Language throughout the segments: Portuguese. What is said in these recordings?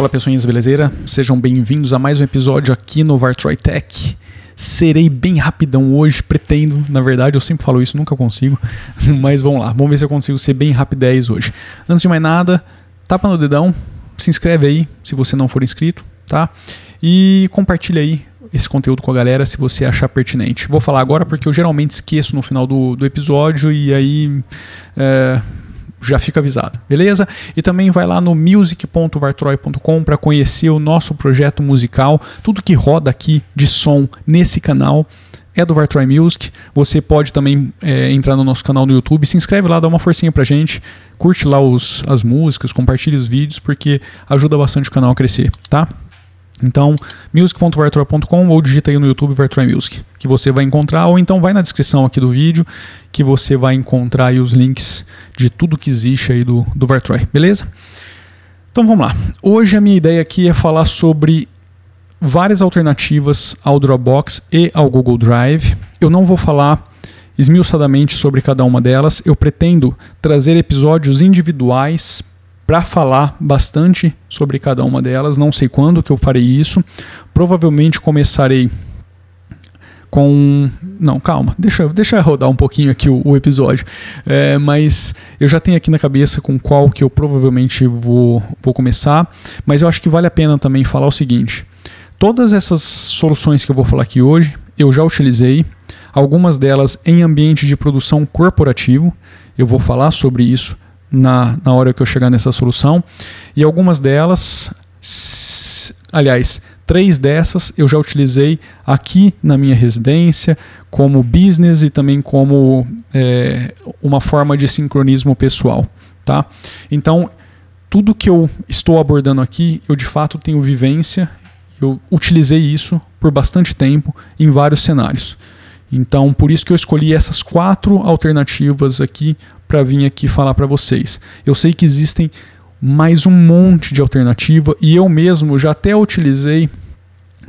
Fala pessoinhas, belezeira? Sejam bem-vindos a mais um episódio aqui no Vartroy Tech. Serei bem rapidão hoje, pretendo, na verdade, eu sempre falo isso, nunca consigo, mas vamos lá, vamos ver se eu consigo ser bem rapidez hoje. Antes de mais nada, tapa no dedão, se inscreve aí se você não for inscrito, tá? E compartilha aí esse conteúdo com a galera se você achar pertinente. Vou falar agora porque eu geralmente esqueço no final do, do episódio e aí é, já fica avisado, beleza? E também vai lá no music.vartroy.com para conhecer o nosso projeto musical, tudo que roda aqui de som nesse canal é do Vartroy Music. Você pode também é, entrar no nosso canal no YouTube, se inscreve lá, dá uma forcinha pra gente, curte lá os, as músicas, compartilhe os vídeos, porque ajuda bastante o canal a crescer, tá? Então, music.vartroy.com ou digita aí no YouTube Vartroy Music, que você vai encontrar, ou então vai na descrição aqui do vídeo, que você vai encontrar aí os links de tudo que existe aí do, do Vartroy, beleza? Então vamos lá. Hoje a minha ideia aqui é falar sobre várias alternativas ao Dropbox e ao Google Drive. Eu não vou falar esmiuçadamente sobre cada uma delas, eu pretendo trazer episódios individuais para falar bastante sobre cada uma delas. Não sei quando que eu farei isso. Provavelmente começarei com. Não, calma, deixa, deixa rodar um pouquinho aqui o, o episódio. É, mas eu já tenho aqui na cabeça com qual que eu provavelmente vou, vou começar. Mas eu acho que vale a pena também falar o seguinte: todas essas soluções que eu vou falar aqui hoje, eu já utilizei. Algumas delas em ambiente de produção corporativo. Eu vou falar sobre isso na, na hora que eu chegar nessa solução. E algumas delas, aliás, três dessas eu já utilizei aqui na minha residência como business e também como é, uma forma de sincronismo pessoal. Tá? Então, tudo que eu estou abordando aqui, eu de fato tenho vivência, eu utilizei isso por bastante tempo em vários cenários. Então, por isso que eu escolhi essas quatro alternativas aqui para vir aqui falar para vocês. Eu sei que existem mais um monte de alternativa e eu mesmo já até utilizei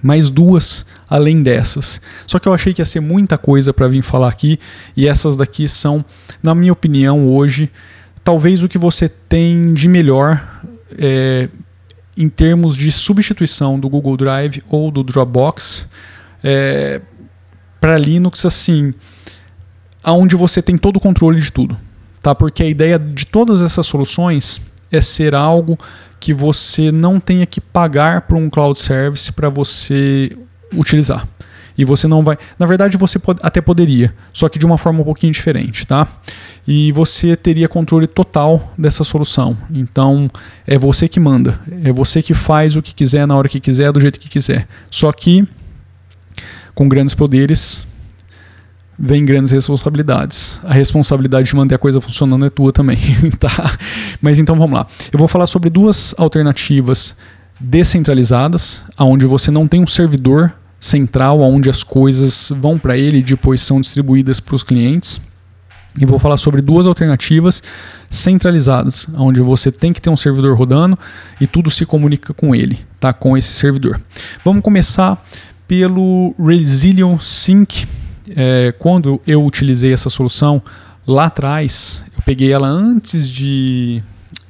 mais duas além dessas. Só que eu achei que ia ser muita coisa para vir falar aqui e essas daqui são, na minha opinião, hoje, talvez o que você tem de melhor é, em termos de substituição do Google Drive ou do Dropbox é, para Linux, assim, aonde você tem todo o controle de tudo tá? Porque a ideia de todas essas soluções é ser algo que você não tenha que pagar para um cloud service para você utilizar. E você não vai. Na verdade, você pode, até poderia, só que de uma forma um pouquinho diferente, tá? E você teria controle total dessa solução. Então, é você que manda. É você que faz o que quiser na hora que quiser, do jeito que quiser. Só que, com grandes poderes, vem grandes responsabilidades. A responsabilidade de manter a coisa funcionando é tua também, tá? Mas então vamos lá. Eu vou falar sobre duas alternativas descentralizadas, aonde você não tem um servidor central onde as coisas vão para ele e depois são distribuídas para os clientes. E vou falar sobre duas alternativas centralizadas, onde você tem que ter um servidor rodando e tudo se comunica com ele, tá? Com esse servidor. Vamos começar pelo Resilient Sync é, quando eu utilizei essa solução lá atrás, eu peguei ela antes de,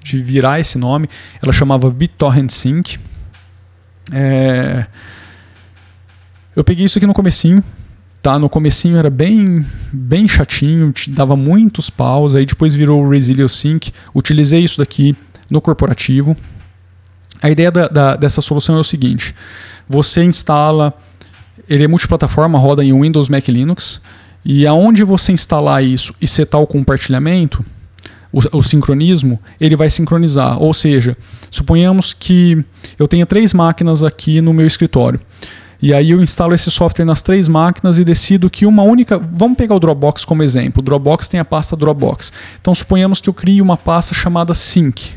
de virar esse nome, ela chamava BitTorrent Sync. É, eu peguei isso aqui no comecinho, tá? No comecinho era bem, bem chatinho, dava muitos paus, aí depois virou o Resilient Sync. Utilizei isso daqui no corporativo. A ideia da, da, dessa solução é o seguinte: você instala ele é multiplataforma, roda em Windows, Mac e Linux. E aonde você instalar isso e setar o compartilhamento, o, o, sincronismo, ele vai sincronizar. Ou seja, suponhamos que eu tenha três máquinas aqui no meu escritório. E aí eu instalo esse software nas três máquinas e decido que uma única. Vamos pegar o Dropbox como exemplo. O Dropbox tem a pasta Dropbox. Então suponhamos que eu crie uma pasta chamada Sync.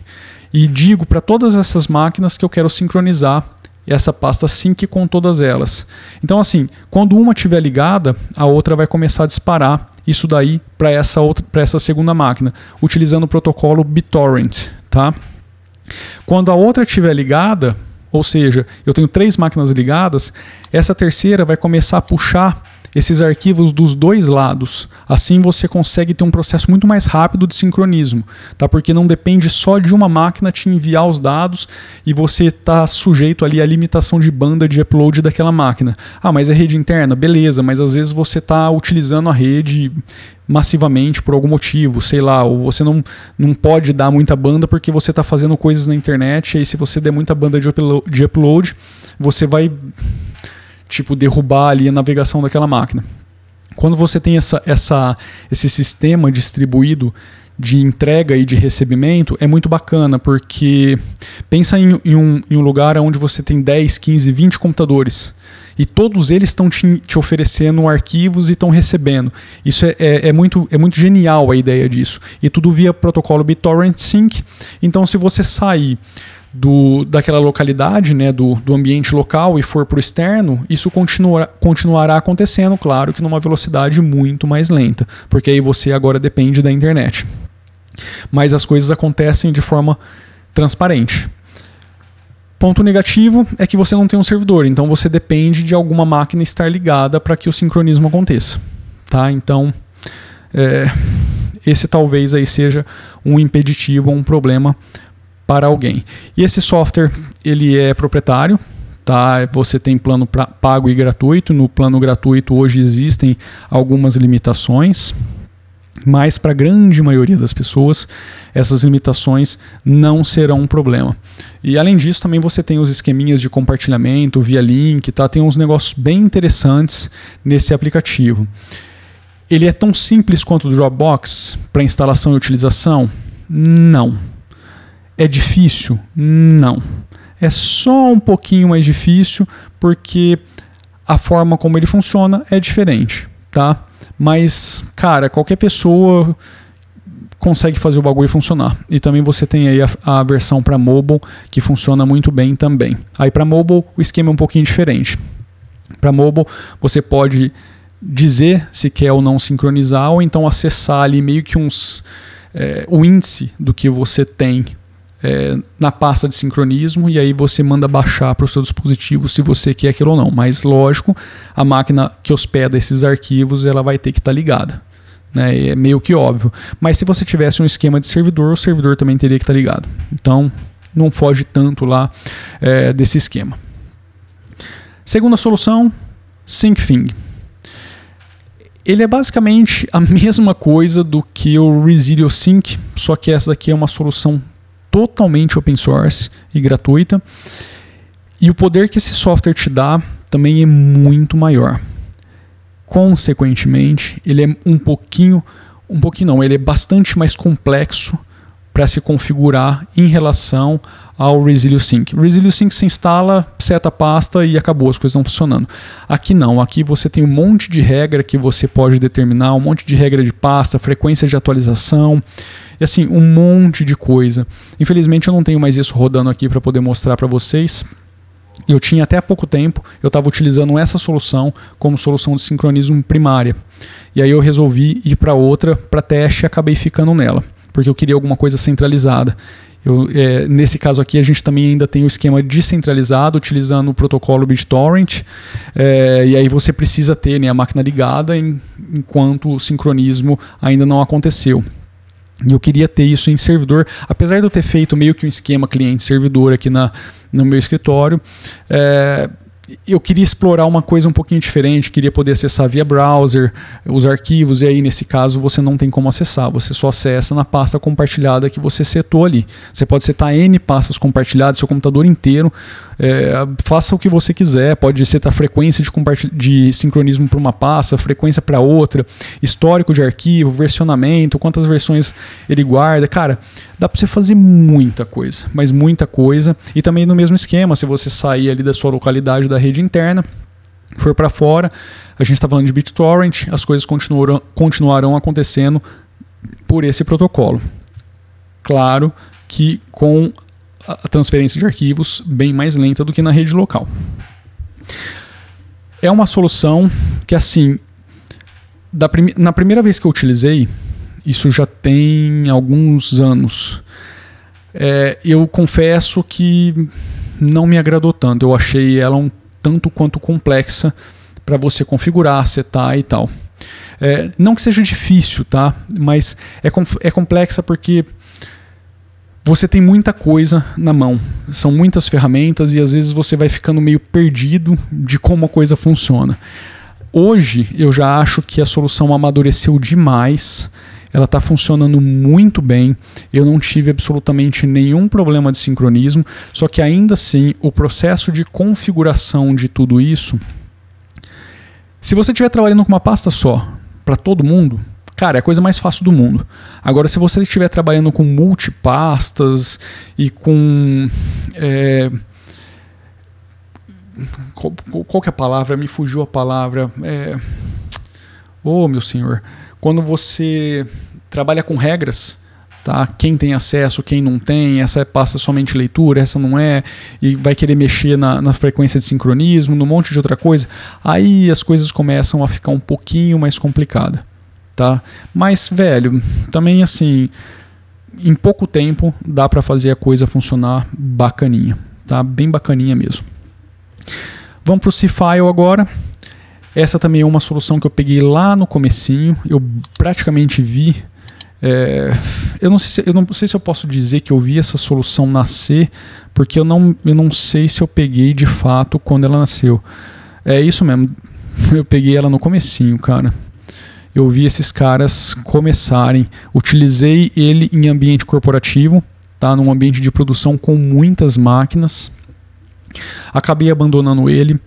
E digo para todas essas máquinas que eu quero sincronizar essa pasta sync com todas elas. Então, assim, quando uma estiver ligada, a outra vai começar a disparar isso daí para essa outra, para essa segunda máquina, utilizando o protocolo BitTorrent, tá? Quando a outra estiver ligada, ou seja, eu tenho três máquinas ligadas, essa terceira vai começar a puxar esses arquivos dos dois lados. Assim você consegue ter um processo muito mais rápido de sincronismo, tá? Porque não depende só de uma máquina te enviar os dados e você está sujeito ali à limitação de banda de upload daquela máquina. Ah, mas é rede interna, beleza, mas às vezes você está utilizando a rede massivamente por algum motivo, sei lá, ou você não, não pode dar muita banda porque você está fazendo coisas na internet, e aí se você der muita banda de de upload você vai tipo derrubar ali a navegação daquela máquina. Quando você tem essa, essa, esse sistema distribuído de entrega e de recebimento, é muito bacana, porque pensa em, em, um, em um lugar onde você tem 10, 15, 20 computadores e todos eles estão te, te, oferecendo arquivos e estão recebendo. Isso é, é, é, muito, é muito genial a ideia disso. E tudo via protocolo BitTorrent Sync. Então, se você sair do, daquela localidade, né, do, do ambiente local e for para o externo, isso continua, continuará acontecendo, claro que numa velocidade muito mais lenta, porque aí você agora depende da internet. Mas as coisas acontecem de forma transparente. Ponto negativo é que você não tem um servidor, então você depende de alguma máquina estar ligada para que o sincronismo aconteça. Tá? Então, é, esse talvez aí seja um impeditivo ou um problema para alguém. E esse software ele é proprietário, tá? Você tem plano pra, pago e gratuito. No plano gratuito hoje existem algumas limitações, mas para a grande maioria das pessoas essas limitações não serão um problema. E além disso, também você tem os esqueminhas de compartilhamento via link, tá? Tem uns negócios bem interessantes nesse aplicativo. Ele é tão simples quanto o Dropbox para instalação e utilização? Não é difícil? Não. É só um pouquinho mais difícil porque a forma como ele funciona é diferente, tá? Mas, cara, qualquer pessoa consegue fazer o bagulho funcionar. E também você tem aí a, a versão para mobile que funciona muito bem também. Aí para mobile o esquema é um pouquinho diferente. Para mobile você pode dizer se quer ou não sincronizar ou então acessar ali meio que uns é, o índice do que você tem é, na pasta de sincronismo e aí você manda baixar para o seu dispositivo se você quer aquilo ou não. Mas lógico, a máquina que hospeda esses arquivos ela vai ter que estar tá ligada. Né? É meio que óbvio. Mas se você tivesse um esquema de servidor, o servidor também teria que estar tá ligado. Então não foge tanto lá é, desse esquema. Segunda solução, SyncThing. Ele é basicamente a mesma coisa do que o Resilio Sync, só que essa daqui é uma solução totalmente open source e gratuita. E o poder que esse software te dá também é muito maior. Consequentemente, ele é um pouquinho, um pouquinho não, ele é bastante mais complexo para se configurar em relação ao Resilio Sync. O Resilio Sync se instala, seta a pasta e acabou, as coisas estão funcionando. Aqui não, aqui você tem um monte de regra que você pode determinar, um monte de regra de pasta, frequência de atualização, e assim, um monte de coisa. Infelizmente eu não tenho mais isso rodando aqui para poder mostrar para vocês. Eu tinha até há pouco tempo, eu estava utilizando essa solução como solução de sincronismo primária. E aí eu resolvi ir para outra para teste e acabei ficando nela, porque eu queria alguma coisa centralizada. Eu, é, nesse caso aqui, a gente também ainda tem o esquema descentralizado, utilizando o protocolo BitTorrent, é, e aí você precisa ter né, a máquina ligada em, enquanto o sincronismo ainda não aconteceu. E eu queria ter isso em servidor, apesar de eu ter feito meio que um esquema cliente-servidor aqui na, no meu escritório. É, eu queria explorar uma coisa um pouquinho diferente, queria poder acessar via browser os arquivos, e aí nesse caso você não tem como acessar, você só acessa na pasta compartilhada que você setou ali. Você pode setar N pastas compartilhadas, seu computador inteiro, é, faça o que você quiser, pode setar frequência de, de sincronismo para uma pasta, frequência para outra, histórico de arquivo, versionamento, quantas versões ele guarda. Cara, dá para você fazer muita coisa, mas muita coisa. E também no mesmo esquema, se você sair ali da sua localidade da rede interna, for para fora, a gente está falando de BitTorrent, as coisas continuarão, continuarão acontecendo por esse protocolo. Claro que com a transferência de arquivos bem mais lenta do que na rede local. É uma solução que, assim, prim na primeira vez que eu utilizei, isso já tem alguns anos, é, eu confesso que não me agradou tanto. Eu achei ela um tanto quanto complexa para você configurar, setar e tal. É, não que seja difícil, tá? Mas é, é complexa porque você tem muita coisa na mão. São muitas ferramentas e às vezes você vai ficando meio perdido de como a coisa funciona. Hoje eu já acho que a solução amadureceu demais. Ela está funcionando muito bem. Eu não tive absolutamente nenhum problema de sincronismo. Só que ainda assim, o processo de configuração de tudo isso. Se você estiver trabalhando com uma pasta só, para todo mundo, cara, é a coisa mais fácil do mundo. Agora, se você estiver trabalhando com multipastas e com. É, qual, qual, que é a palavra? Me fugiu a palavra. É, oh, meu senhor. Quando você trabalha com regras, tá? Quem tem acesso, quem não tem, essa passa somente leitura, essa não é, e vai querer mexer na, na frequência de sincronismo, num monte de outra coisa, aí as coisas começam a ficar um pouquinho mais complicadas, tá? Mas, velho, também assim, em pouco tempo dá para fazer a coisa funcionar bacaninha, tá? Bem bacaninha mesmo. Vamos para o C-File agora. Essa também é uma solução que eu peguei lá no comecinho, eu praticamente vi é, eu, não sei se, eu não sei se eu posso dizer que eu vi essa solução nascer, porque eu não, eu não sei se eu peguei de fato quando ela nasceu. É isso mesmo. Eu peguei ela no comecinho, cara. Eu vi esses caras começarem. Utilizei ele em ambiente corporativo, tá? Num ambiente de produção com muitas máquinas. Acabei abandonando ele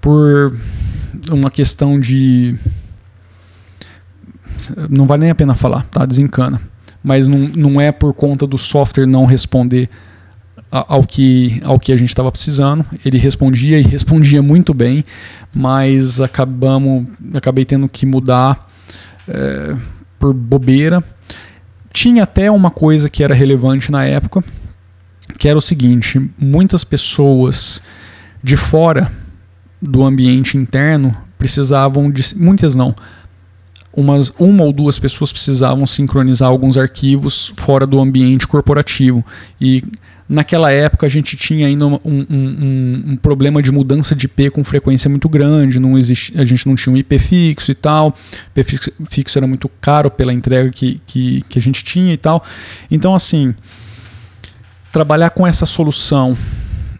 por uma questão de não vale nem a pena falar, tá? Desencana. Mas não, não é por conta do software não responder ao que, ao que a gente estava precisando. Ele respondia e respondia muito bem, mas acabamos, acabei tendo que mudar é, por bobeira. Tinha até uma coisa que era relevante na época, que era o seguinte: muitas pessoas de fora do ambiente interno precisavam de. Muitas não umas, uma ou duas pessoas precisavam sincronizar alguns arquivos fora do ambiente corporativo. E naquela época a gente tinha ainda um, um, um, um, problema de mudança de IP com frequência muito grande, não existe, a gente não tinha um IP fixo e tal, IP fixo, era muito caro pela entrega que, que, que a gente tinha e tal. Então, assim, trabalhar com essa solução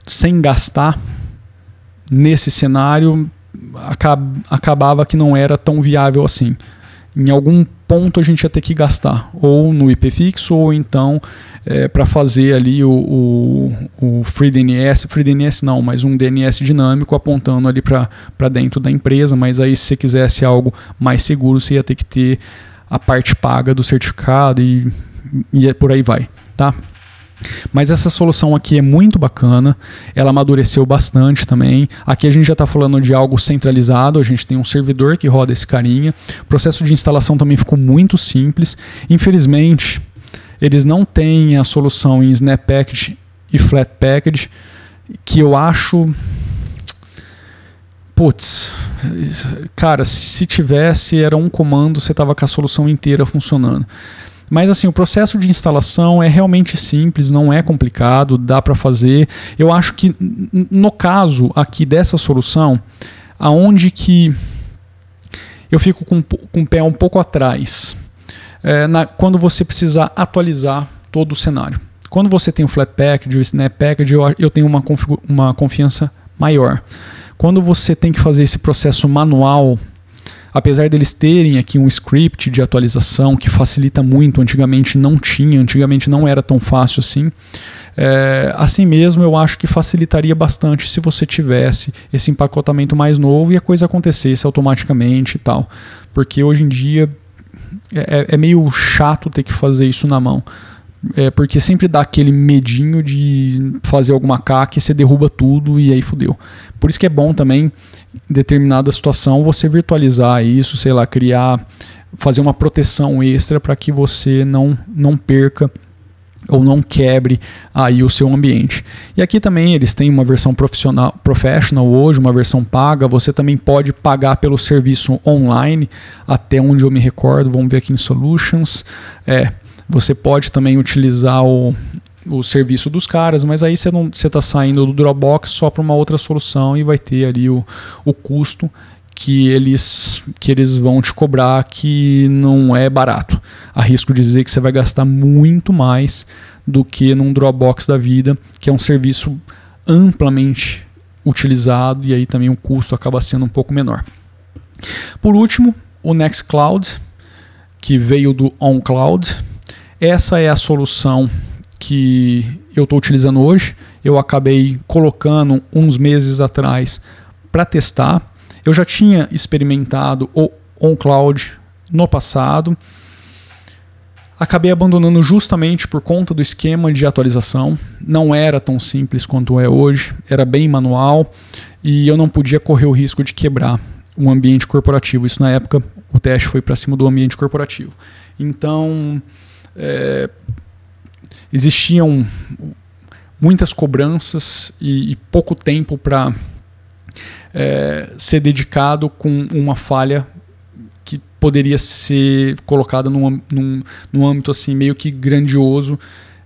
sem gastar nesse cenário acabava que não era tão viável assim em algum ponto a gente ia ter que gastar, ou no IP fixo, ou então é, para fazer ali o, o, o FreeDNS, FreeDNS não, mas um DNS dinâmico apontando ali para dentro da empresa, mas aí se você quisesse algo mais seguro, você ia ter que ter a parte paga do certificado e, e é por aí vai, tá? Mas essa solução aqui é muito bacana, ela amadureceu bastante também. Aqui a gente já está falando de algo centralizado, a gente tem um servidor que roda esse carinha. O processo de instalação também ficou muito simples. Infelizmente, eles não têm a solução em Snap Package e Flat Package, que eu acho. Putz, cara, se tivesse, era um comando, você tava com a solução inteira funcionando. Mas assim, o processo de instalação é realmente simples, não é complicado, dá para fazer. Eu acho que no caso aqui dessa solução, aonde que eu fico com, com o pé um pouco atrás, é, na, quando você precisar atualizar todo o cenário. Quando você tem o Flatpak, o Snap Package, eu, eu tenho uma, uma confiança maior. Quando você tem que fazer esse processo manual apesar deles terem aqui um script de atualização que facilita muito, antigamente não tinha, antigamente não era tão fácil assim. É, assim mesmo, eu acho que facilitaria bastante se você tivesse esse empacotamento mais novo e a coisa acontecesse automaticamente e tal. Porque hoje em dia é, é meio chato ter que fazer isso na mão. É porque sempre dá aquele medinho de fazer alguma caca e você derruba tudo e aí fudeu. Por isso que é bom também, em determinada situação, você virtualizar isso, sei lá, criar, fazer uma proteção extra para que você não, não perca ou não quebre aí o seu ambiente. E aqui também eles têm uma versão profissional, professional hoje, uma versão paga. Você também pode pagar pelo serviço online, até onde eu me recordo. Vamos ver aqui em Solutions. É, você pode também utilizar o, o serviço dos caras, mas aí você está saindo do Dropbox só para uma outra solução e vai ter ali o, o custo que eles, que eles vão te cobrar que não é barato. Arrisco dizer que você vai gastar muito mais do que num Dropbox da vida, que é um serviço amplamente utilizado e aí também o custo acaba sendo um pouco menor. Por último, o Nextcloud, que veio do OnCloud. Essa é a solução que eu estou utilizando hoje. Eu acabei colocando uns meses atrás para testar. Eu já tinha experimentado o OnCloud no passado. Acabei abandonando justamente por conta do esquema de atualização. Não era tão simples quanto é hoje, era bem manual e eu não podia correr o risco de quebrar um ambiente corporativo. Isso na época o teste foi para cima do ambiente corporativo. Então é, existiam muitas cobranças e, e pouco tempo para é, ser dedicado com uma falha que poderia ser colocada num, num, num âmbito assim meio que grandioso.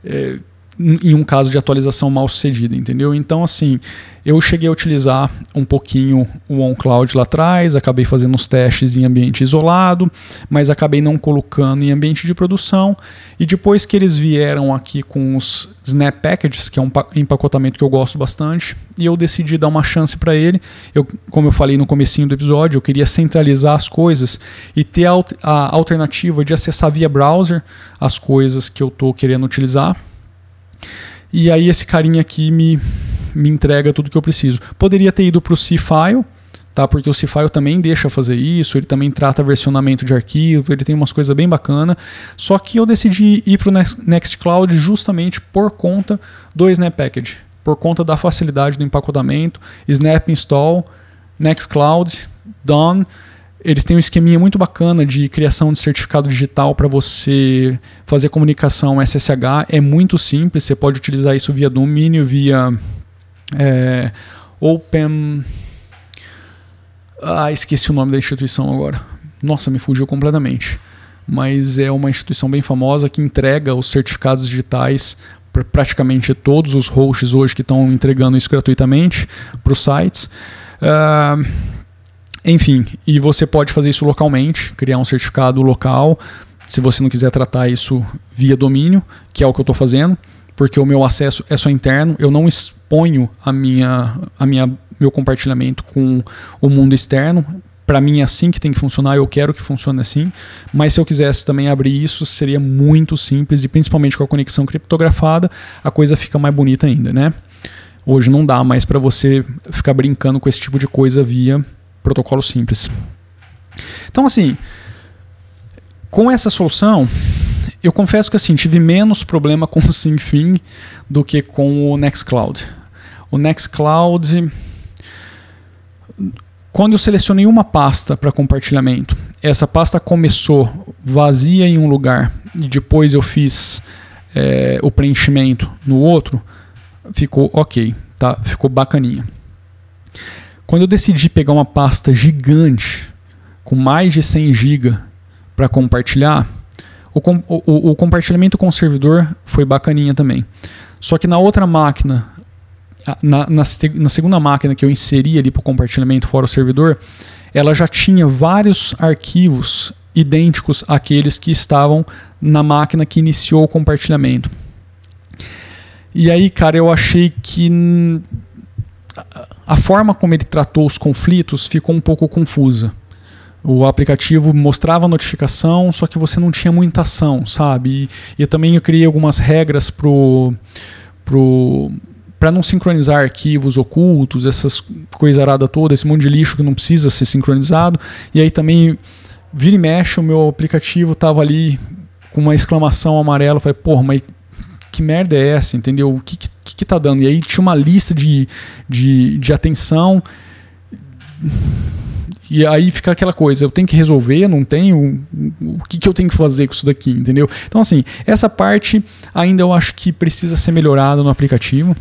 É, em um caso de atualização mal sucedida, entendeu? Então, assim, eu cheguei a utilizar um pouquinho o OnCloud lá atrás, acabei fazendo os testes em ambiente isolado, mas acabei não colocando em ambiente de produção. E depois que eles vieram aqui com os Snap Packages, que é um empacotamento que eu gosto bastante, e eu decidi dar uma chance para ele. Eu, como eu falei no comecinho do episódio, eu queria centralizar as coisas e ter a alternativa de acessar via browser as coisas que eu estou querendo utilizar e aí esse carinha aqui me, me entrega tudo que eu preciso. Poderia ter ido para o C-File, tá? porque o C-File também deixa fazer isso, ele também trata versionamento de arquivo, ele tem umas coisas bem bacanas. Só que eu decidi ir para o Nextcloud justamente por conta do Snap Package, por conta da facilidade do empacotamento, Snap Install, Nextcloud, Done eles têm um esqueminha muito bacana de criação de certificado digital para você fazer comunicação SSH. É muito simples, você pode utilizar isso via domínio, via é, Open. Ah, esqueci o nome da instituição agora. Nossa, me fugiu completamente. Mas é uma instituição bem famosa que entrega os certificados digitais para praticamente todos os hosts hoje que estão entregando isso gratuitamente para os sites. Uh, enfim, e você pode fazer isso localmente, criar um certificado local, se você não quiser tratar isso via domínio, que é o que eu estou fazendo, porque o meu acesso é só interno, eu não exponho a minha, a minha, meu compartilhamento com o mundo externo. Para mim é assim que tem que funcionar, eu quero que funcione assim. Mas se eu quisesse também abrir isso, seria muito simples e principalmente com a conexão criptografada, a coisa fica mais bonita ainda, né? Hoje não dá mais para você ficar brincando com esse tipo de coisa via protocolo simples. Então, assim, com essa solução, eu confesso que assim, tive menos problema com o SyncFin do que com o Nextcloud. O Nextcloud, quando eu selecionei uma pasta para compartilhamento, essa pasta começou vazia em um lugar e depois eu fiz é, o preenchimento no outro, ficou ok, tá? Ficou bacaninha. Quando eu decidi pegar uma pasta gigante, com mais de 100 GB, para compartilhar, o, o, o, compartilhamento com o servidor foi bacaninha também. Só que na outra máquina, na, na, na segunda máquina que eu inseri ali para o compartilhamento fora o servidor, ela já tinha vários arquivos idênticos àqueles que estavam na máquina que iniciou o compartilhamento. E aí, cara, eu achei que a forma como ele tratou os conflitos ficou um pouco confusa. O aplicativo mostrava a notificação, só que você não tinha muita ação, sabe? E, e também eu criei algumas regras pro, pro, para não sincronizar arquivos ocultos, essas coisas aradas toda, esse monte de lixo que não precisa ser sincronizado. E aí também, vira e mexe, o meu aplicativo tava ali com uma exclamação amarela. falei, porra, mas que merda é essa, entendeu? O que, que, que tá dando? E aí tinha uma lista de, de, de atenção. E aí fica aquela coisa, eu tenho que resolver, não tenho, o que, que eu tenho que fazer com isso daqui, entendeu? Então, assim, essa parte ainda eu acho que precisa ser melhorada no aplicativo.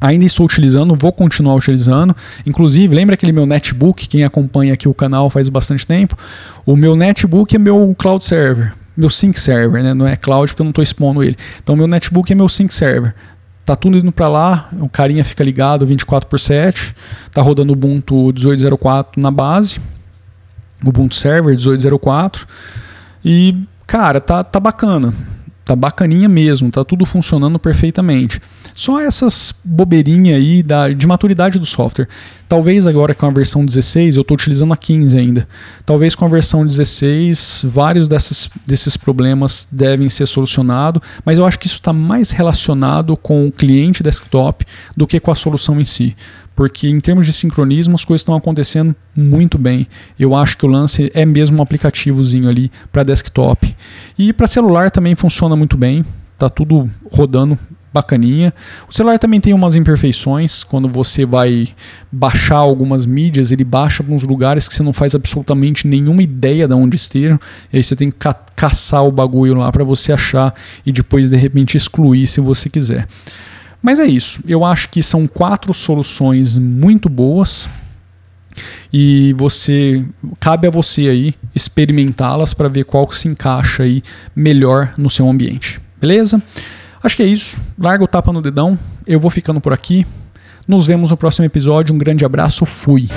Ainda estou utilizando, vou continuar utilizando. Inclusive, lembra aquele meu netbook? Quem acompanha aqui o canal faz bastante tempo. O meu netbook é meu cloud server meu sync server, né? Não é cloud porque eu não estou expondo ele. Então meu netbook é meu sync server. tá tudo indo para lá, o carinha fica ligado 24 por 7, tá rodando o Ubuntu 18.04 na base, Ubuntu Server 18.04 e, cara, tá, tá bacana, tá bacaninha mesmo, tá tudo funcionando perfeitamente. Só essas bobeirinhas aí da, de maturidade do software. Talvez agora com a versão 16, eu estou utilizando a 15 ainda. Talvez com a versão 16, vários desses, desses problemas devem ser solucionados, mas eu acho que isso está mais relacionado com o cliente desktop do que com a solução em si. Porque em termos de sincronismo, as coisas estão acontecendo muito bem. Eu acho que o lance é mesmo um aplicativozinho ali para desktop. E para celular também funciona muito bem. Tá tudo rodando bacaninha. O celular também tem umas imperfeições. Quando você vai baixar algumas mídias, ele baixa para uns lugares que você não faz absolutamente nenhuma ideia de onde estejam. E aí você tem que ca caçar o bagulho lá para você achar e depois de repente excluir se você quiser. Mas é isso. Eu acho que são quatro soluções muito boas e você cabe a você aí experimentá-las para ver qual que se encaixa aí melhor no seu ambiente. Beleza? Acho que é isso. Larga o tapa no dedão. Eu vou ficando por aqui. Nos vemos no próximo episódio. Um grande abraço. Fui.